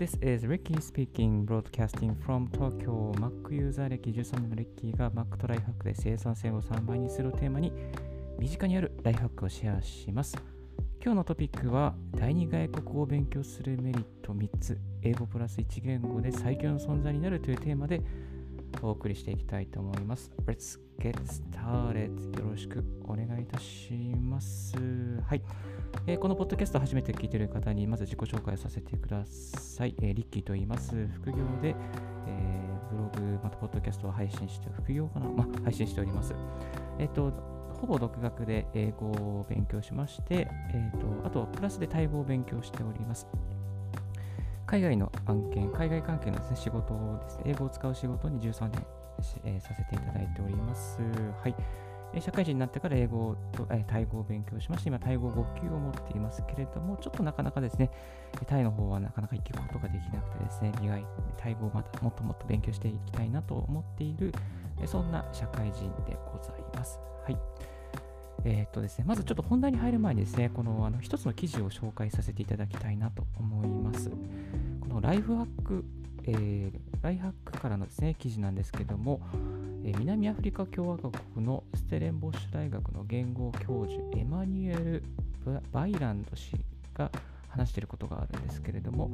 this is Ricky speaking, broadcasting from Tokyo. Mac ユーザー歴13年のリッキーが Mac とライフハックで生産性を3倍にするテーマに身近にあるライフハックをシェアします。今日のトピックは第二外国語を勉強するメリット3つ、英語プラス1言語で最強の存在になるというテーマでお送りしていきたいと思います。Let's get started. よろしくお願いいたします。はい。えー、このポッドキャスト初めて聞いている方にまず自己紹介させてください。えー、リッキーと言います。副業で、え、ブログ、またポッドキャストを配信して、副業かな、まあ、配信しております。えっ、と、ほぼ独学で英語を勉強しまして、えっ、と、あと、プラスでタイ語を勉強しております。海外の案件、海外関係のです、ね、仕事をですね、英語を使う仕事に13年、えー、させていただいております。はい。社会人になってから英語と、えタイ語を勉強しまして、今、タイ語5級を持っていますけれども、ちょっとなかなかですね、タイの方はなかなか行くことができなくてですね、意外、タイ語をまたもっともっと勉強していきたいなと思っている、そんな社会人でございます。はい。えー、っとですね、まずちょっと本題に入る前にですね、このあの一つの記事を紹介させていただきたいなと思います。このライフハック、えー、ライハックからのですね、記事なんですけども、え南アフリカ共和国のステレンボッシュ大学の言語教授エマニュエル・バイランド氏が話していることがあるんですけれども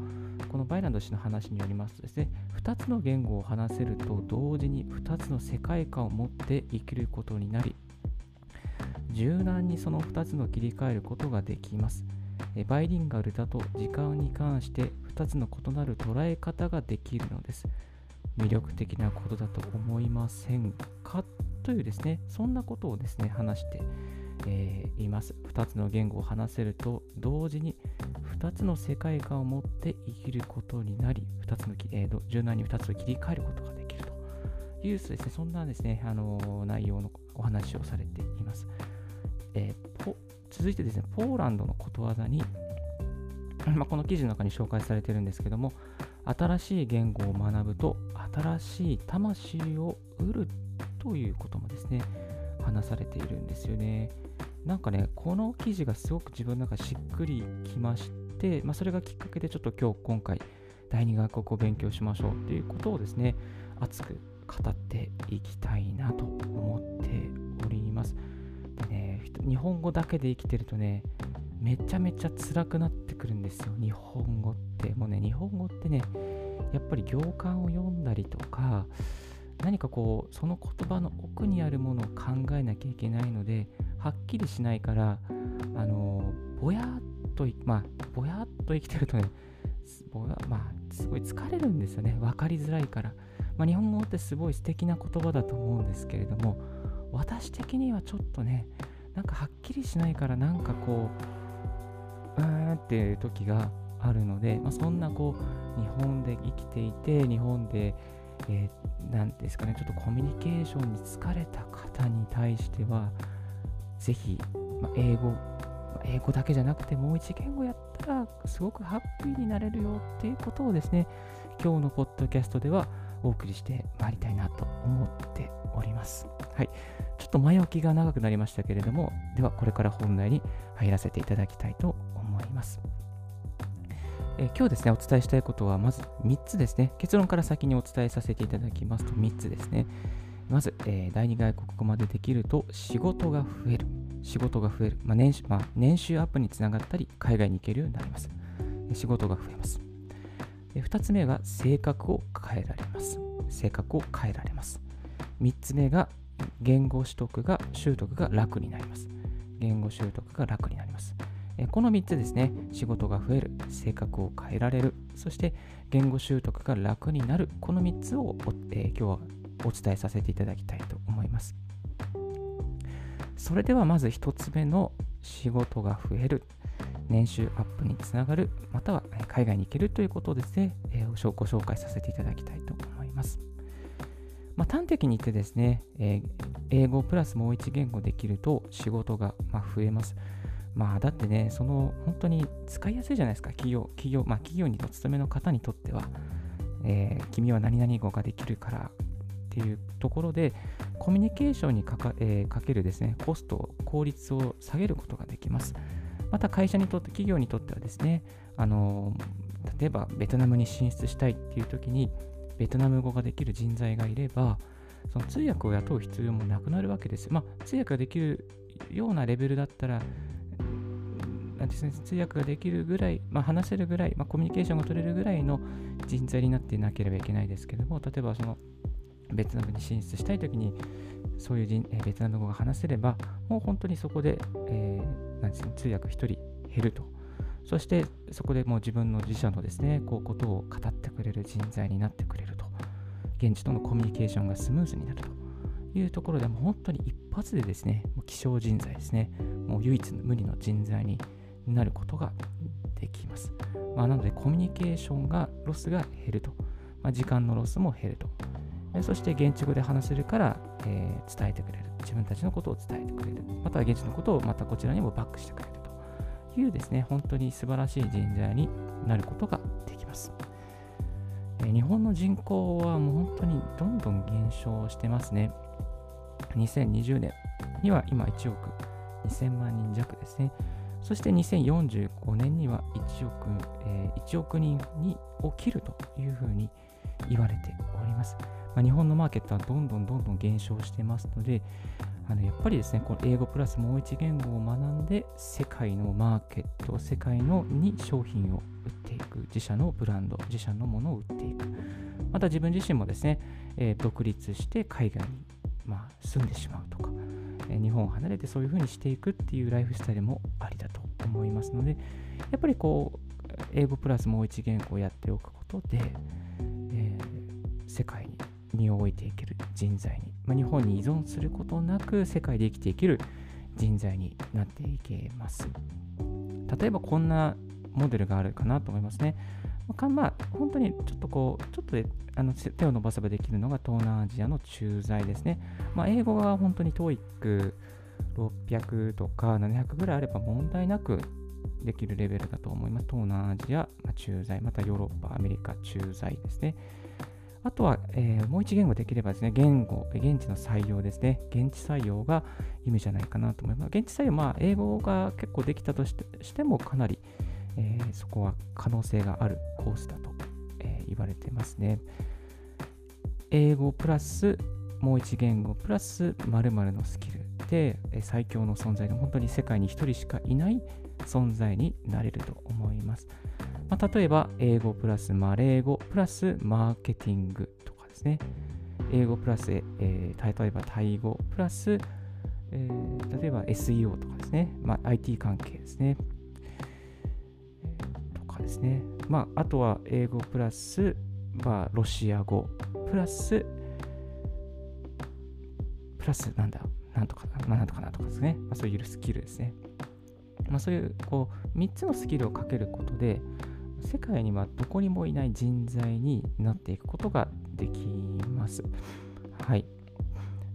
このバイランド氏の話によりますとですね2つの言語を話せると同時に2つの世界観を持って生きることになり柔軟にその2つの切り替えることができます。バイリンガルだと時間に関して2つの異なる捉え方ができるのです魅力的なことだと思いませんか？というですね、そんなことをですね、話して、えー、います。2つの言語を話せると同時に2つの世界観を持って生きることになり、2つの、えー、柔軟に2つを切り替えることができるというですね、そんなですね、あのー、内容のお話をされています。えー、続いてですね、ポーランドのことわざに、まあ、この記事の中に紹介されてるんですけども、新しい言語を学ぶと新しい魂を得るということもですね話されているんですよね。なんかねこの記事がすごく自分の中しっくりきまして、まあ、それがきっかけでちょっと今日今回第二外国を勉強しましょうということをですね熱く語っていきたいなと思っております。ね日本語だけで生きてるとねめちゃめちゃ辛くなってくるんですよ、日本語って。もうね、日本語ってね、やっぱり行間を読んだりとか、何かこう、その言葉の奥にあるものを考えなきゃいけないので、はっきりしないから、あの、ぼやっと、まあ、ぼやっと生きてるとね、ぼやまあ、すごい疲れるんですよね、分かりづらいから。まあ、日本語ってすごい素敵な言葉だと思うんですけれども、私的にはちょっとね、なんかはっきりしないから、なんかこう、うーんっていう時があるので、まあ、そんなこう日本で生きていて日本でえー、ですかねちょっとコミュニケーションに疲れた方に対してはぜひ、まあ、英語、まあ、英語だけじゃなくてもう一言語やったらすごくハッピーになれるよっていうことをですね今日のポッドキャストではお送りしてまいりたいなと思っております。はい。と前置きが長くなりましたけれども、ではこれから本題に入らせていただきたいと思います。え今日ですね、お伝えしたいことはまず3つですね。結論から先にお伝えさせていただきますと3つですね。まず、えー、第2外国語までできると仕事が増える。仕事が増える。まあ年収まあ、年収アップにつながったり、海外に行けるようになります。仕事が増えます。2つ目が性格を変えられます。性格を変えられます。3つ目が言語取得が習得が楽になります。言語習得が楽になります。この3つですね、仕事が増える、性格を変えられる、そして言語習得が楽になる、この3つを、えー、今日はお伝えさせていただきたいと思います。それではまず1つ目の仕事が増える、年収アップにつながる、または海外に行けるということですね、えー、ご紹介させていただきたいと思います。まあ、端的に言ってですね、えー、英語プラスもう1言語できると仕事がま増えます。まあだってね、その本当に使いやすいじゃないですか、企業、企業、まあ企業にお勤めの方にとっては、えー、君は何々語ができるからっていうところで、コミュニケーションにかか,、えー、かけるですね、コスト、効率を下げることができます。また会社にとって、企業にとってはですね、あの例えばベトナムに進出したいっていう時にベトナム語ができる人材がいればその通訳を雇う必要もなくなるわけですまあ、通訳ができるようなレベルだったら、なんですね、通訳ができるぐらい、まあ、話せるぐらい、まあ、コミュニケーションが取れるぐらいの人材になっていなければいけないですけども、例えばそのベトナムに進出したいときに、そういう人、えベトナム語が話せれば、もう本当にそこで、えー、なんですね、通訳1人減ると。そしてそこでもう自分の自社のですね、こうことを語ってくれる人材になってくれると。現地とのコミュニケーションがスムーズになるというところでも本当に一発でですね、もう希少人材ですね、もう唯一無二の人材になることができます。まあ、なのでコミュニケーションがロスが減ると。まあ、時間のロスも減ると。そして現地語で話せるから、えー、伝えてくれる。自分たちのことを伝えてくれる。または現地のことをまたこちらにもバックしてくれるいうですね、本当に素晴らしい人材になることができます。日本の人口はもう本当にどんどん減少してますね。2020年には今1億2000万人弱ですね。そして2045年には1億,、えー、1億人に起きるというふうに言われております。まあ、日本のマーケットはどんどんどんどん減少してますので、あのやっぱりですね、この英語プラスもう一言語を学んで、世界のマーケット、世界のに商品を売っていく、自社のブランド、自社のものを売っていく。また自分自身もですね、えー、独立して海外に、まあ、住んでしまうとか、えー、日本を離れてそういうふうにしていくっていうライフスタイルもありだと思いますので、やっぱりこう、英語プラスもう一言語をやっておくことで、身を置いていける人材に、まあ、日本に依存することなく世界で生きていける人材になっていけます。例えばこんなモデルがあるかなと思いますね。まあ、本当にちょっとこう、ちょっとであの手を伸ばせばできるのが東南アジアの駐在ですね。まあ、英語が本当に TOEIC600 とか700ぐらいあれば問題なくできるレベルだと思います。東南アジア、まあ、駐在、またヨーロッパ、アメリカ駐在ですね。あとは、えー、もう一言語できればですね、言語、現地の採用ですね。現地採用が意味じゃないかなと思います。現地採用、まあ、英語が結構できたとしても、かなり、えー、そこは可能性があるコースだと、えー、言われてますね。英語プラス、もう一言語プラス〇〇のスキルで、え最強の存在で、本当に世界に1人しかいない存在になれると思います。まあ、例えば、英語プラスマレー語プラスマーケティングとかですね。英語プラス、えー、例えばタイ語プラス、えー、例えば SEO とかですね。まあ、IT 関係ですね。とかですね。まあ、あとは英語プラス、まあ、ロシア語プラス、プラスなんだ、なんとか、まあ、なんとかなんとかですね。まあ、そういうスキルですね。まあ、そういうこう3つのスキルをかけることで、世界にはどこにもいない人材になっていくことができます。はい。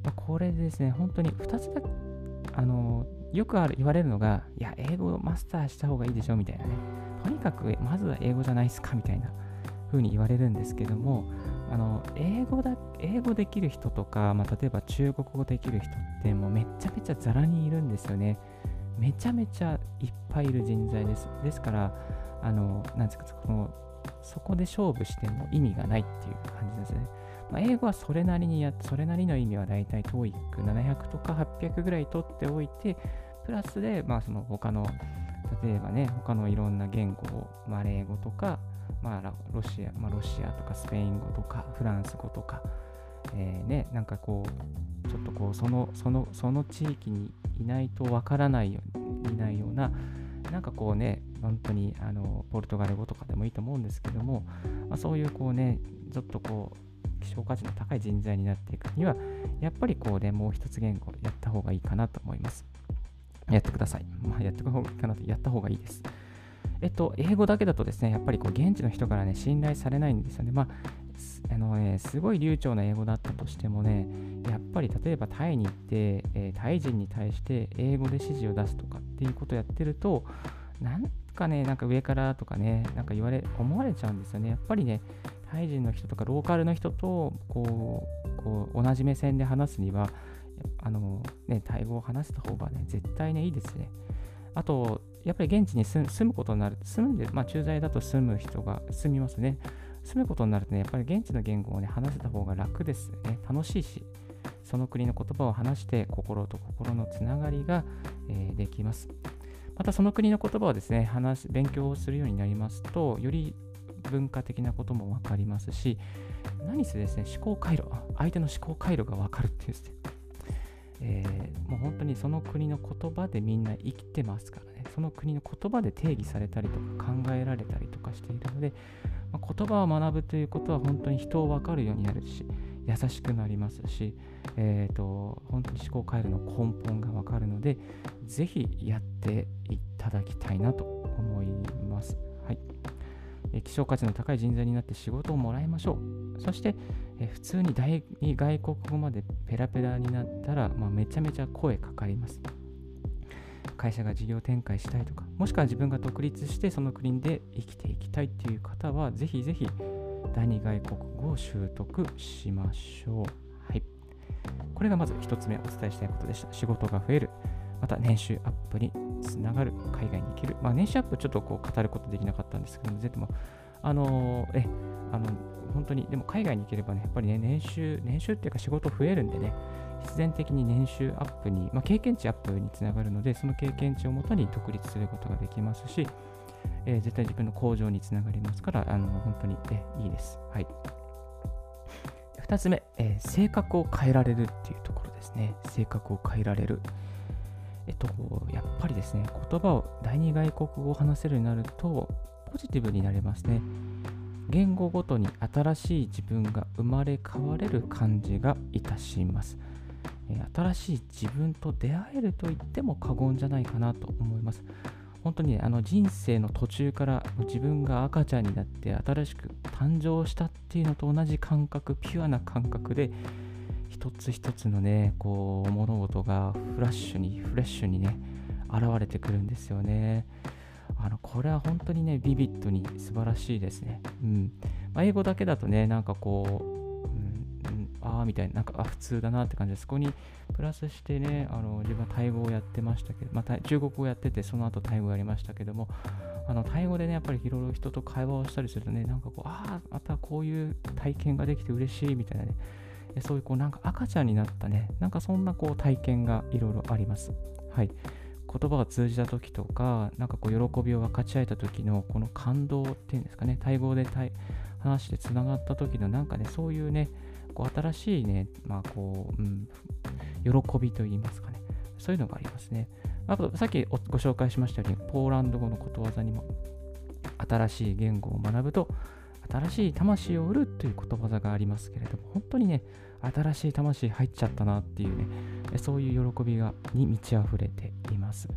まあ、これですね、本当に2つだあの、よくある言われるのが、いや、英語をマスターした方がいいでしょみたいなね。とにかく、まずは英語じゃないですかみたいな風に言われるんですけども、あの英語だ英語できる人とか、まあ、例えば中国語できる人ってもうめちゃめちゃざらにいるんですよね。めちゃめちゃいっぱいいる人材です。ですから、あの、なんですか、そのそこで勝負しても意味がないっていう感じですね。まあ、英語はそれなりにやそれなりの意味はだいたい TOEIC700 とか800ぐらい取っておいて、プラスで、まあ、その他の、例えばね、他のいろんな言語を、マレー語とか、まあ、ロシア、まあ、ロシアとかスペイン語とかフランス語とか、えー、ね、なんかこう、ちょっとこう、その、その、その地域にいないとわからないように、いないような、なんかこうね、本当にあのポルトガル語とかでもいいと思うんですけども、まあ、そういうこうね、ちょっとこう、希少価値の高い人材になっていくには、やっぱりこうね、もう一つ言語やった方がいいかなと思います。やってください。まあ、やってく方がいいかなと、やった方がいいです。えっと、英語だけだとですね、やっぱりこう現地の人からね、信頼されないんですよね。まあ、あのね、すごい流暢な英語だったとしてもね、やっぱり例えばタイに行って、えー、タイ人に対して英語で指示を出すとかっていうことをやってると、なんかね、なんか上からとかね、なんか言われ、思われちゃうんですよね。やっぱりね、タイ人の人とかローカルの人とこう、こう同じ目線で話すには、あのね、タイ語を話した方がね、絶対ね、いいですね。あと、やっぱり現地に住むことになる、住んで、まあ、駐在だと住む人が住みますね。住むことになるとね、やっぱり現地の言語をね、話せた方が楽ですね。楽しいし、その国の言葉を話して心と心のつながりが、えー、できます。またその国の言葉をですね、話勉強をするようになりますと、より文化的なことも分かりますし、何せですね、思考回路、相手の思考回路が分かるっていうですね、えー、もう本当にその国の言葉でみんな生きてますからね、その国の言葉で定義されたりとか考えられたりとかしているので、まあ、言葉を学ぶということは本当に人を分かるようになるし、優しくなりますし、えーと、本当に思考回路の根本が分かるので、ぜひやっていただきたいなと思います。はい。希少価値の高い人材になって仕事をもらいましょう。そして、え普通に大外国語までペラペラになったら、まあ、めちゃめちゃ声かかります。会社が事業展開したいとか、もしくは自分が独立してその国で生きていきたいっていう方は、ぜひぜひ第二外国語を習得しましょう。はい。これがまず1つ目お伝えしたいことでした。仕事が増える。また年収アップにつながる。海外に行ける。まあ、年収アップちょっとこう語ることできなかったんですけども、ぜひも、あの、え、あの、本当に、でも海外に行ければね、やっぱりね、年収、年収っていうか仕事増えるんでね、必然的に年収アップに、まあ、経験値アップにつながるので、その経験値をもとに独立することができますし、えー、絶対自分の向上につながりますから、あの本当に、えいいです。はい。2つ目、えー、性格を変えられるっていうところですね。性格を変えられる。えっと、やっぱりですね、言葉を第二外国語を話せるようになると、ポジティブになれますね。言語ごとに新しい自分が生まれ変われる感じがいたします。新しい自分と出会えると言っても過言じゃないかなと思います。本当に、ね、あの人生の途中から自分が赤ちゃんになって新しく誕生したっていうのと同じ感覚、ピュアな感覚で、一つ一つのね、こう物事がフラッシュに、フレッシュにね、現れてくるんですよね。あのこれは本当にね、ビビッドに素晴らしいですね。うんまあ、英語だけだとね、なんかこう、ああみたいな、なんかあ普通だなって感じで、そこにプラスしてね、あの自分はタイ語をやってましたけど、まあ、中国語をやってて、その後タイ語やりましたけども、あのタイ語でね、やっぱりいろいろ人と会話をしたりするとね、なんかこう、ああ、またこういう体験ができて嬉しいみたいなね、そういうこうなんか赤ちゃんになったね、なんかそんなこう体験がいろいろあります。はい。言葉が通じた時とか、なんかこう喜びを分かち合えた時のこの感動っていうんですかね、タイ語で話してつながった時のなんかね、そういうね、こう新しいね、まあこう、うん、喜びといいますかね、そういうのがありますね。あと、さっきご紹介しましたように、ポーランド語のことわざにも、新しい言語を学ぶと、新しい魂を売るということわざがありますけれども、本当にね、新しい魂入っちゃったなっていうね、そういう喜びがに満ち溢れています。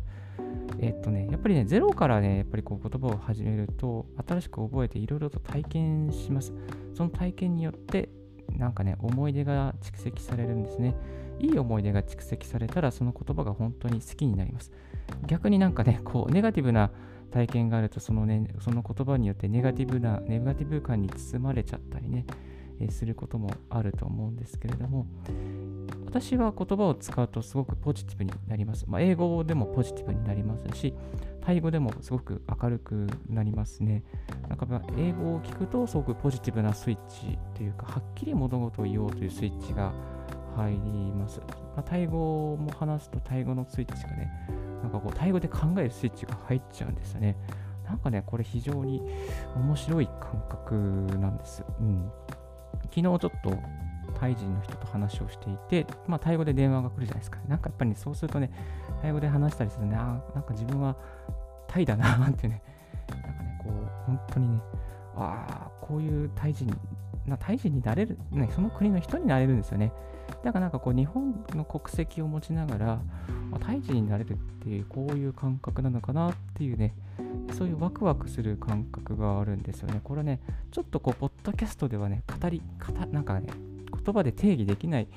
えっとね、やっぱりね、ゼロからね、やっぱりこう言葉を始めると、新しく覚えていろいろと体験します。その体験によって、なんかね、思い出が蓄積されるんですね。いい思い出が蓄積されたら、その言葉が本当に好きになります。逆になんかね、こう、ネガティブな体験があると、そのね、その言葉によってネガティブな、ネガティブ感に包まれちゃったりね、することもあると思うんですけれども、私は言葉を使うとすごくポジティブになります。まあ、英語でもポジティブになりますし、タイ語でもすごく明るくなりますね。なんか英語を聞くとすごくポジティブなスイッチというか、はっきり物事を言おうというスイッチが入ります。まあ、タイ語も話すとタイ語のスイッチがね、なんかこう、タイ語で考えるスイッチが入っちゃうんですよね。なんかね、これ非常に面白い感覚なんです。うん。昨日ちょっとタイ人の人と話をしていて、まあ、タイ語で電話が来るじゃないですか。なんかやっぱり、ね、そうするとね、タイ語で話したりするとね、あなんか自分はタイだなってね、なんかね、こう、本当にね、ああ、こういうタイ人、なタイ人になれる、ね、その国の人になれるんですよね。だからなんかこう、日本の国籍を持ちながら、まあ、タイ人になれるっていう、こういう感覚なのかなっていうね、そういうワクワクする感覚があるんですよね。これね、ちょっとこう、ポッドキャストではね、語り、語なんかね、言葉で定義できない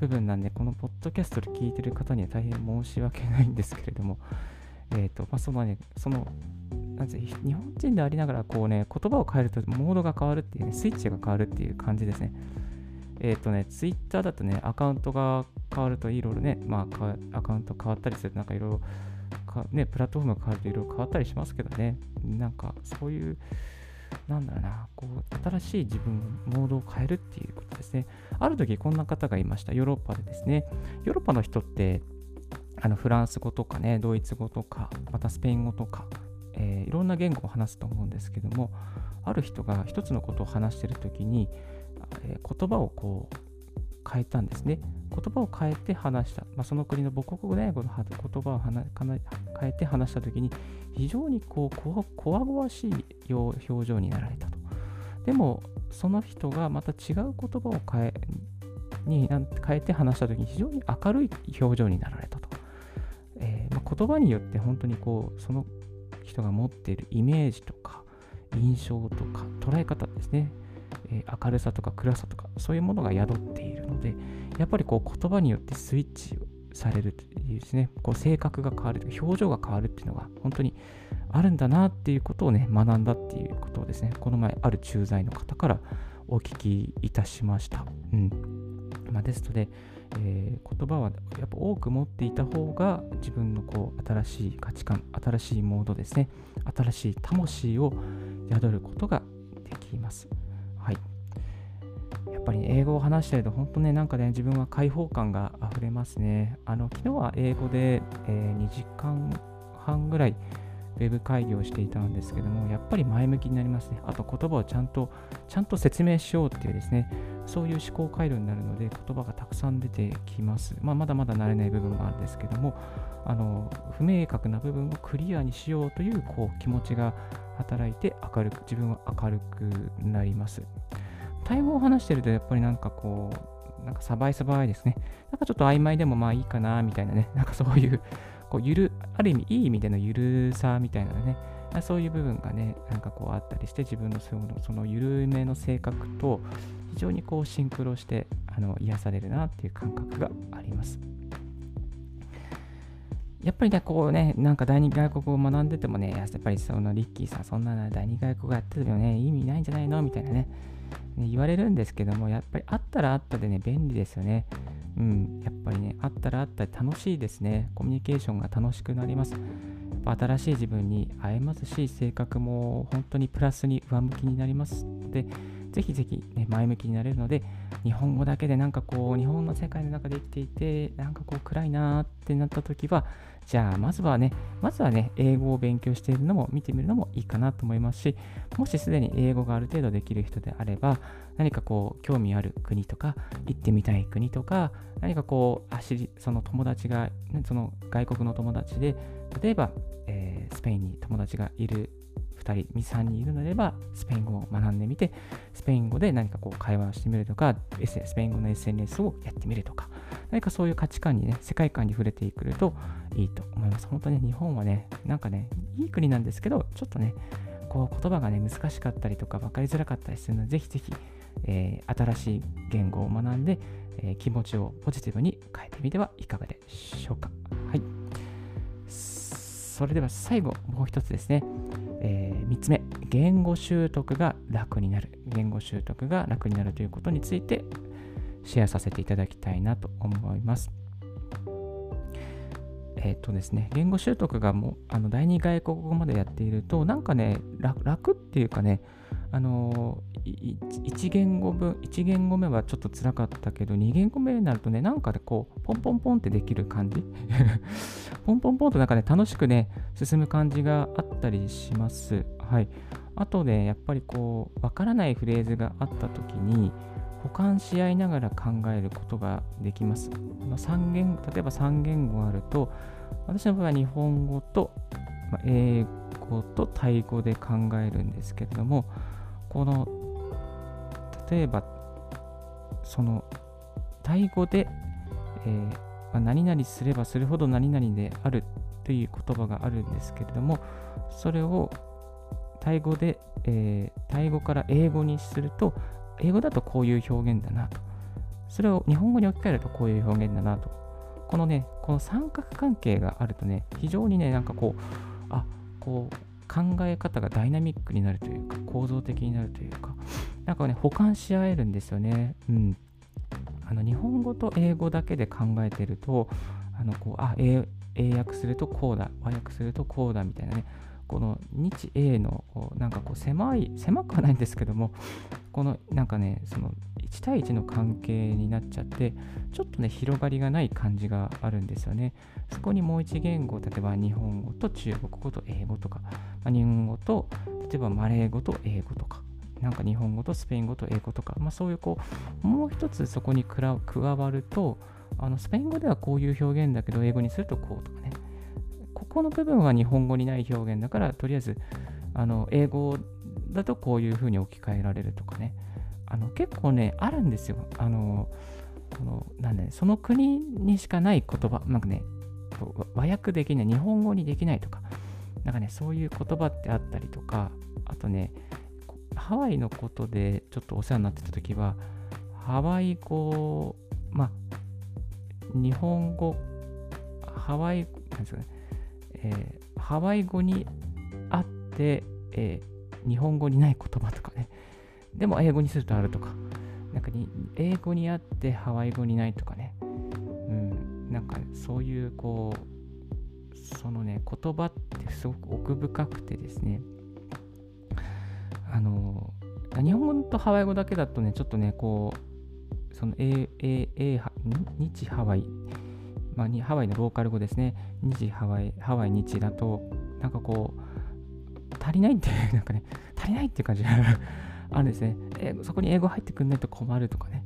部分なんで、このポッドキャストで聞いてる方には大変申し訳ないんですけれども、えっ、ー、と、まあ、そのね、その、なん日本人でありながら、こうね、言葉を変えるとモードが変わるっていうね、スイッチが変わるっていう感じですね。えっ、ー、とね、ツイッターだとね、アカウントが変わるといろいろね、まあ、アカウント変わったりすると、なんかいろいろ、かね、プラットフォームが変わるといろいろ変わったりしますけどね、なんかそういう、なんだろうな、こう、新しい自分、モードを変えるっていうことですね。ある時、こんな方がいました。ヨーロッパでですね。ヨーロッパの人って、あのフランス語とかね、ドイツ語とか、またスペイン語とか、えー、いろんな言語を話すと思うんですけども、ある人が一つのことを話してるときに、えー、言葉をこう変えたんですね。言葉を変えて話した。まあ、その国の母国語で言葉を変えて話したときに、非常にこうこわごわしい表情になられたと。でも、その人がまた違う言葉を変えに変えて話したときに、非常に明るい表情になられたと。えー、まあ、言葉によって本当にこう、その人が持っているイメージとか、印象とか、捉え方ですね。え、明るさとか暗さとかそういうものが宿っているのでやっぱりこう言葉によってスイッチされるというですねこう性格が変わる表情が変わるっていうのが本当にあるんだなっていうことをね学んだっていうことをですねこの前ある駐在の方からお聞きいたしました。うんまあ、ですので、えー、言葉はやっぱ多く持っていた方が自分のこう新しい価値観新しいモードですね新しい魂を宿ることができます。やっぱり英語を話してると本当ね、なんかね、自分は開放感が溢れますね。あの、昨日は英語で、えー、2時間半ぐらい、ウェブ会議をしていたんですけども、やっぱり前向きになりますね。あと言葉をちゃんと、ちゃんと説明しようっていうですね、そういう思考回路になるので、言葉がたくさん出てきます。まあ、まだまだ慣れない部分もあるんですけども、あの、不明確な部分をクリアにしようという、こう、気持ちが働いて明るく、自分は明るくなります。タイ語を話してると、やっぱりなんかこう、なんかサバイサバイですね。なんかちょっと曖昧でもまあいいかな、みたいなね。なんかそういう、こう、ゆる、ある意味いい意味でのゆるさみたいなね。そういう部分がね、なんかこうあったりして、自分のそのその緩めの性格と非常にこうシンクロしてあの癒されるなっていう感覚があります。やっぱりね、こうね、なんか第二外国語を学んでてもね、やっぱりそのリッキーさん、そんな第二外国語やっててもね、意味ないんじゃないのみたいなね、ね、言われるんですけども、やっぱりあったらあったでね、便利ですよね。うん、やっぱりね、あったらあったで楽しいですね。コミュニケーションが楽しくなります。やっぱ新しい自分に会えますし、性格も本当にプラスに上向きになりますので、ぜひぜひ、ね、前向きになれるので、日本語だけでなんかこう、日本の世界の中で生きていて、なんかこう暗いなーってなった時は、じゃあまずはね、まずはね、英語を勉強しているのも見てみるのもいいかなと思いますし、もしすでに英語がある程度できる人であれば、何かこう、興味ある国とか、行ってみたい国とか、何かこう、走り、その友達が、その外国の友達で、例えば、えー、スペインに友達がいる2人、3人いるのであれば、スペイン語を学んでみて、スペイン語で何かこう会話をしてみるとか、スペイン語の SNS をやってみるとか、何かそういう価値観にね、世界観に触れていくといいと思います。本当に日本はね、なんかね、いい国なんですけど、ちょっとね、こう言葉がね、難しかったりとか分かりづらかったりするので、ぜひぜひ、えー、新しい言語を学んで、えー、気持ちをポジティブに変えてみてはいかがでしょうか。はい。それでは最後、もう一つですね。えー、3つ目、言語習得が楽になる。言語習得が楽になるということについてシェアさせていただきたいなと思います。えっ、ー、とですね、言語習得がもうあの第二外国語までやっていると、なんかね、楽っていうかね、あの1言語分、1言語目はちょっと辛かったけど、2言語目になるとね、なんかでこう、ポンポンポンってできる感じ。ポンポンポンとなんかね、楽しくね、進む感じがあったりします。はい。あとね、やっぱりこう、わからないフレーズがあったときに、補完し合いながら考えることができます。3言例えば3言語あると、私の場合は日本語と英語とタイ語で考えるんですけれども、この例えばそのタイ語で、えーまあ、何々すればするほど何々であるという言葉があるんですけれどもそれをタイ語で、えー、タイ語から英語にすると英語だとこういう表現だなとそれを日本語に置き換えるとこういう表現だなとこのねこの三角関係があるとね非常にねなんかこうあこう考え方がダイナミックになるというか構造的になるというかなんかね、補完し合えるんですよね。うん。あの日本語と英語だけで考えてるとあのこうあ英英訳するとこうだ和訳するとこうだみたいなねこの日英のこうなんかこう狭い狭くはないんですけどもこのなんかねその1対1の関係になっちゃってちょっとね広がりがない感じがあるんですよね。そこにもう一言語例えば日本語と中国語と英語とか、まあ、日本語と例えばマレー語と英語とかなんか日本語とスペイン語と英語とか、まあ、そういうこうもう一つそこに加わるとあのスペイン語ではこういう表現だけど英語にするとこうとかね。ここの部分は日本語にない表現だからとりあえずあの英語だとこういうふうに置き換えられるとかね。あの結構ねあるんですよ。あのこのなんその国にしかない言葉。なんかね和訳できない日本語にできないとか。なんかねそういう言葉ってあったりとか。あとねハワイのことでちょっとお世話になってた時はハワイ語まあ日本語ハワイなんですかね、えー、ハワイ語にあって、えー、日本語にない言葉とかね。でも英語にするとあるとか。なんかに英語にあってハワイ語にないとかね。うん。なんかそういうこうそのね言葉ってすごく奥深くてですね。あの日本語とハワイ語だけだとねちょっとねこうその A, A, A 日ハワイ、まあ、ハワイのローカル語ですね。日ハワイハワイ日だとなんかこう足りないっていうなんかね足りないっていう感じが あるんですね、え、そこに英語入ってくんないと困るとかね、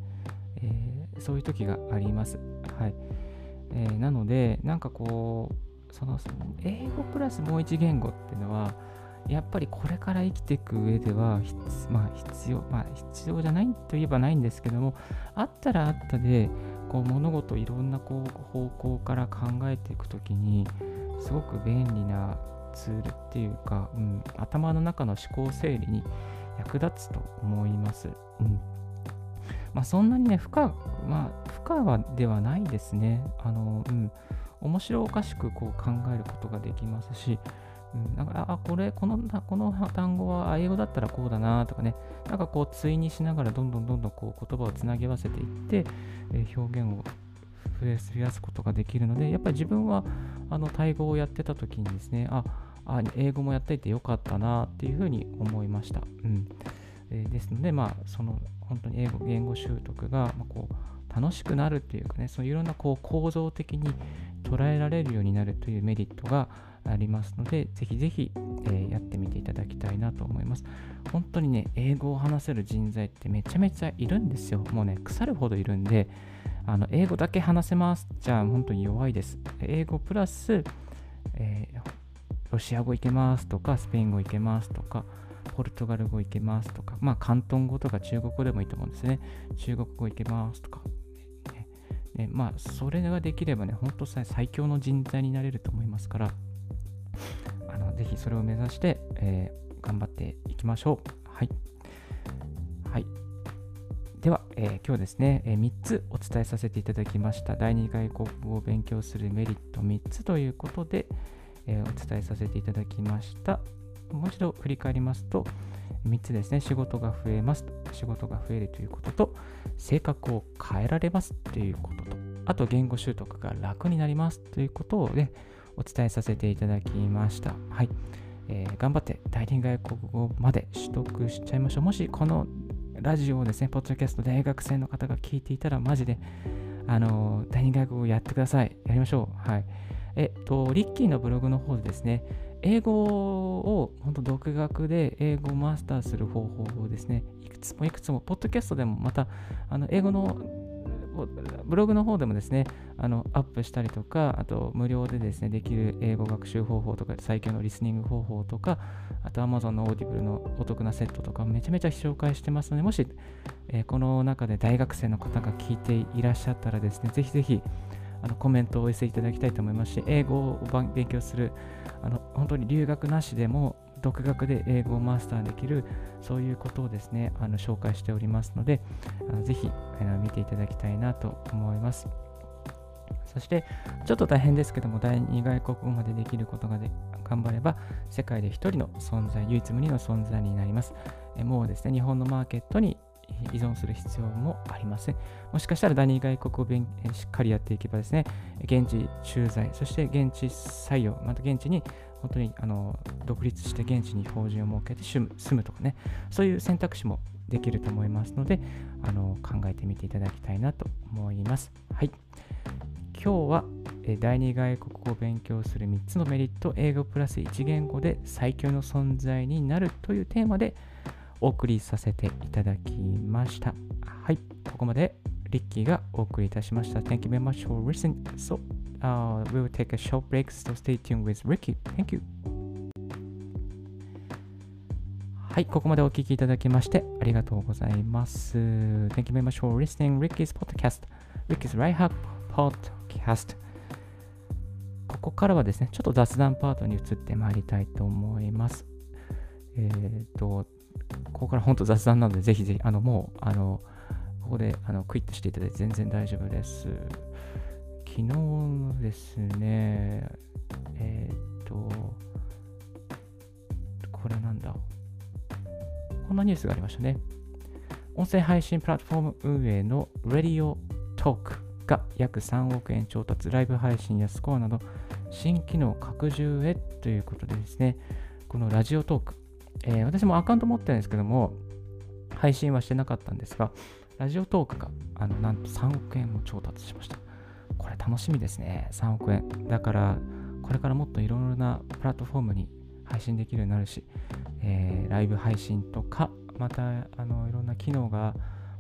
えー、そういう時があります。はい。えー、なのでなんかこうその英語プラスもう一言語っていうのはやっぱりこれから生きていく上では、まあ、必要、まあ、必要じゃないといえばないんですけども、あったらあったで、こう物事いろんなこう方向から考えていくときに、すごく便利なツールっていうか、うん、頭の中の思考整理に役立つと思います。うんまあ、そんなにね、負荷、まあ、負荷はではないですね。あの、うん、面白おかしくこう考えることができますし、うん、なんか、あ、これ、この、この単語は英語だったらこうだなとかね、なんかこう、対にしながらどんどんどんどんこう言葉をつなぎ合わせていって、えー、表現を増やすことができるので、やっぱり自分はあのタイ語をやってた時にですね、あ、あ英語もやっていてよかったなっていうふうに思いました。うん。えー、ですので、まあ、その本当に英語言語習得が、まあ、こう楽しくなるっていうかね、そういういろんなこう構造的に捉えられるようになるというメリットがありますので、ぜひぜひ、えー、やってみていただきたいなと思います。本当にね、英語を話せる人材ってめちゃめちゃいるんですよ。もうね、腐るほどいるんで、あの英語だけ話せますじゃあ本当に弱いです。英語プラス、えー、ロシア語いけますとか、スペイン語いけますとか、ポルトガル語いけますとか、まあ、広東語とか中国語でもいいと思うんですね。中国語いけますとか。ねまあ、それができればね、本当最強の人材になれると思いますから、ぜひそれを目指して、えー、頑張っていきましょう。はい。はい。では、えー、今日ですね、えー、3つお伝えさせていただきました。第2外国語を勉強するメリット3つということで、え、お伝えさせていただきました。もう一度振り返りますと、3つですね、仕事が増えます。仕事が増えるということと、性格を変えられますということと、あと言語習得が楽になりますということをね、お伝えさせていただきました。はい。えー、頑張って第二外国語まで取得しちゃいましょう。もしこのラジオをですね、ポッドキャスト大学生の方が聞いていたら、マジで、あのー、第二外国語やってください。やりましょう。はい。えっと、リッキーのブログの方でですね、英語を本当独学で英語をマスターする方法をですね、いくつもいくつも、ポッドキャストでもまた、あの英語のブログの方でもですね、あのアップしたりとか、あと無料でですね、できる英語学習方法とか、最強のリスニング方法とか、あと Amazon の Audible のお得なセットとか、めちゃめちゃ紹介してますので、もし、えー、この中で大学生の方が聞いていらっしゃったらですね、ぜひぜひ、あのコメントをお寄せいただきたいと思いますし、英語を勉強する、あの本当に留学なしでも独学で英語をマスターできる、そういうことをですね、あの紹介しておりますので、あのぜひあの見ていただきたいなと思います。そして、ちょっと大変ですけども、第2外国語までできることがで頑張れば、世界で1人の存在、唯一無二の存在になります。えもうですね、日本のマーケットに依存する必要もありません。もしかしたら第二外国語をしっかりやっていけばですね、現地駐在、そして現地採用、また現地に本当にあの独立して現地に法人を設けて住むとかね、そういう選択肢もできると思いますので、あの考えてみていただきたいなと思います。はい。今日は第二外国語を勉強する3つのメリット、英語プラス1言語で最強の存在になるというテーマでお送りさせていただきました。はい、ここまでリッキーがお送りいたしました。Thank you very much for listening. So, uh, we'll take a short break, so stay tuned with Ricky. Thank you. はい、ここまでお聞きいただきましてありがとうございます。Thank you very much for listening Ricky's podcast. Ricky's Right Hack Podcast. ここからはですね、ちょっと雑談パートに移ってまいりたいと思います。えっ、ー、と、ここから本当雑談なので、ぜひぜひ、あの、もう、あの、ここであのクイッとしていただいて全然大丈夫です。昨日ですね、えっ、と、これなんだ？こんなニュースがありましたね。音声配信プラットフォーム運営の Radio Talk が約3億円調達、ライブ配信やスコアなど新機能拡充へということでですね、このラジオトーク、えー、私もアカウント持ってるんですけども、配信はしてなかったんですが、ラジオトークがあのなんと3億円を調達しました。これ楽しみですね、3億円。だから、これからもっといろいろなプラットフォームに配信できるようになるし、えー、ライブ配信とか、またあのいろんな機能が、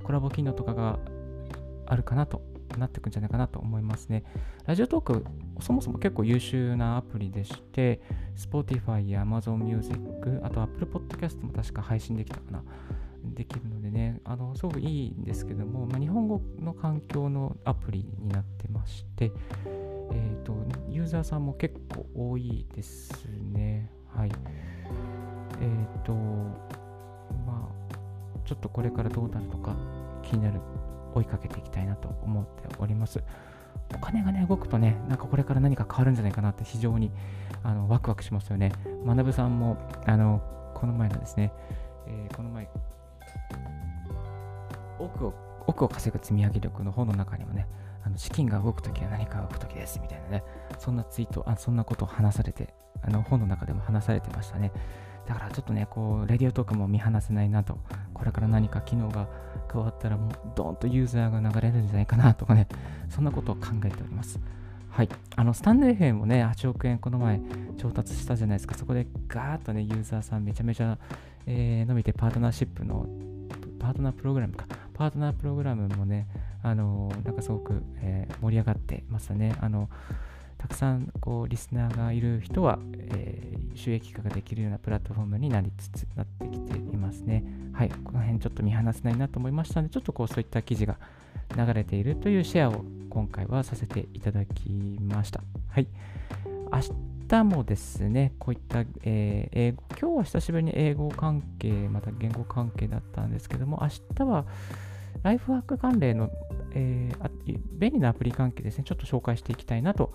コラボ機能とかがあるかなとなってくんじゃないかなと思いますね。ラジオトーク、そもそも結構優秀なアプリでして、Spotify や Amazon Music、あと Apple Podcast も確か配信できたかな。できるのでね、あのすごくいいんですけども、まあ、日本語の環境のアプリになってまして、えーと、ユーザーさんも結構多いですね。はい。えっ、ー、と、まあ、ちょっとこれからどうなるのか気になる追いかけていきたいなと思っております。お金がね、動くとね、なんかこれから何か変わるんじゃないかなって非常にあのワクワクしますよね。学さんも、あの、この前のですね、えー、この前、奥を、奥を稼ぐ積み上げ力の本の中にもね、あの資金が動くときは何か動くときですみたいなね、そんなツイート、あそんなことを話されて、あの本の中でも話されてましたね。だからちょっとね、こう、レディオトークも見放せないなと、これから何か機能が加わったら、もうドーンとユーザーが流れるんじゃないかなとかね、そんなことを考えております。はい。あの、スタンド FM もね、8億円この前調達したじゃないですか。そこでガーッとね、ユーザーさんめちゃめちゃ、えー、伸びてパートナーシップの、パートナープログラムか、パートナープログラムもね、あの、なんかすごく、えー、盛り上がってましたね。あの、たくさんこうリスナーがいる人は、えー、収益化ができるようなプラットフォームになりつつなってきていますね。はい、この辺ちょっと見放せないなと思いましたので、ちょっとこうそういった記事が流れているというシェアを今回はさせていただきました。はい。明日もですね、こういった、えー、今日は久しぶりに英語関係、また言語関係だったんですけども、明日はライフハック関連の、えー、便利なアプリ関係ですね、ちょっと紹介していきたいなと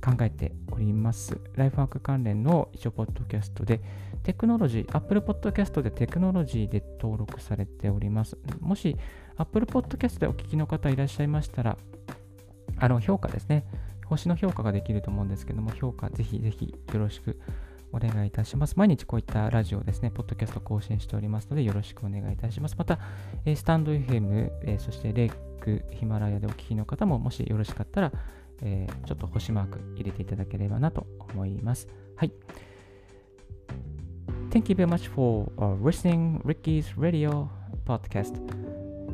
考えております。ライフワーク関連の一応、ポッドキャストで、テクノロジー、Apple Podcast でテクノロジーで登録されております。もし、Apple Podcast でお聞きの方いらっしゃいましたら、あの、評価ですね。星の評価ができると思うんですけども、評価ぜひぜひよろしくお願いいたします。毎日こういったラジオですね、ポッドキャスト更新しておりますので、よろしくお願いいたします。また、えスタンド FM、えそしてレイク、ヒマラヤでお聞きの方も、もしよろしかったら、えー、ちょっと星マーク入れていただければなと思います。はい。Thank you very much for、listening Ricky's Radio podcast.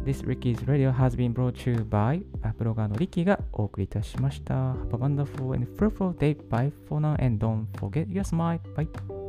This Ricky's Radio has been brought to you by ブロガーのリッキーがお送りいたしました。Have a wonderful and fruitful day. Bye for now and don't forget your smile. Bye.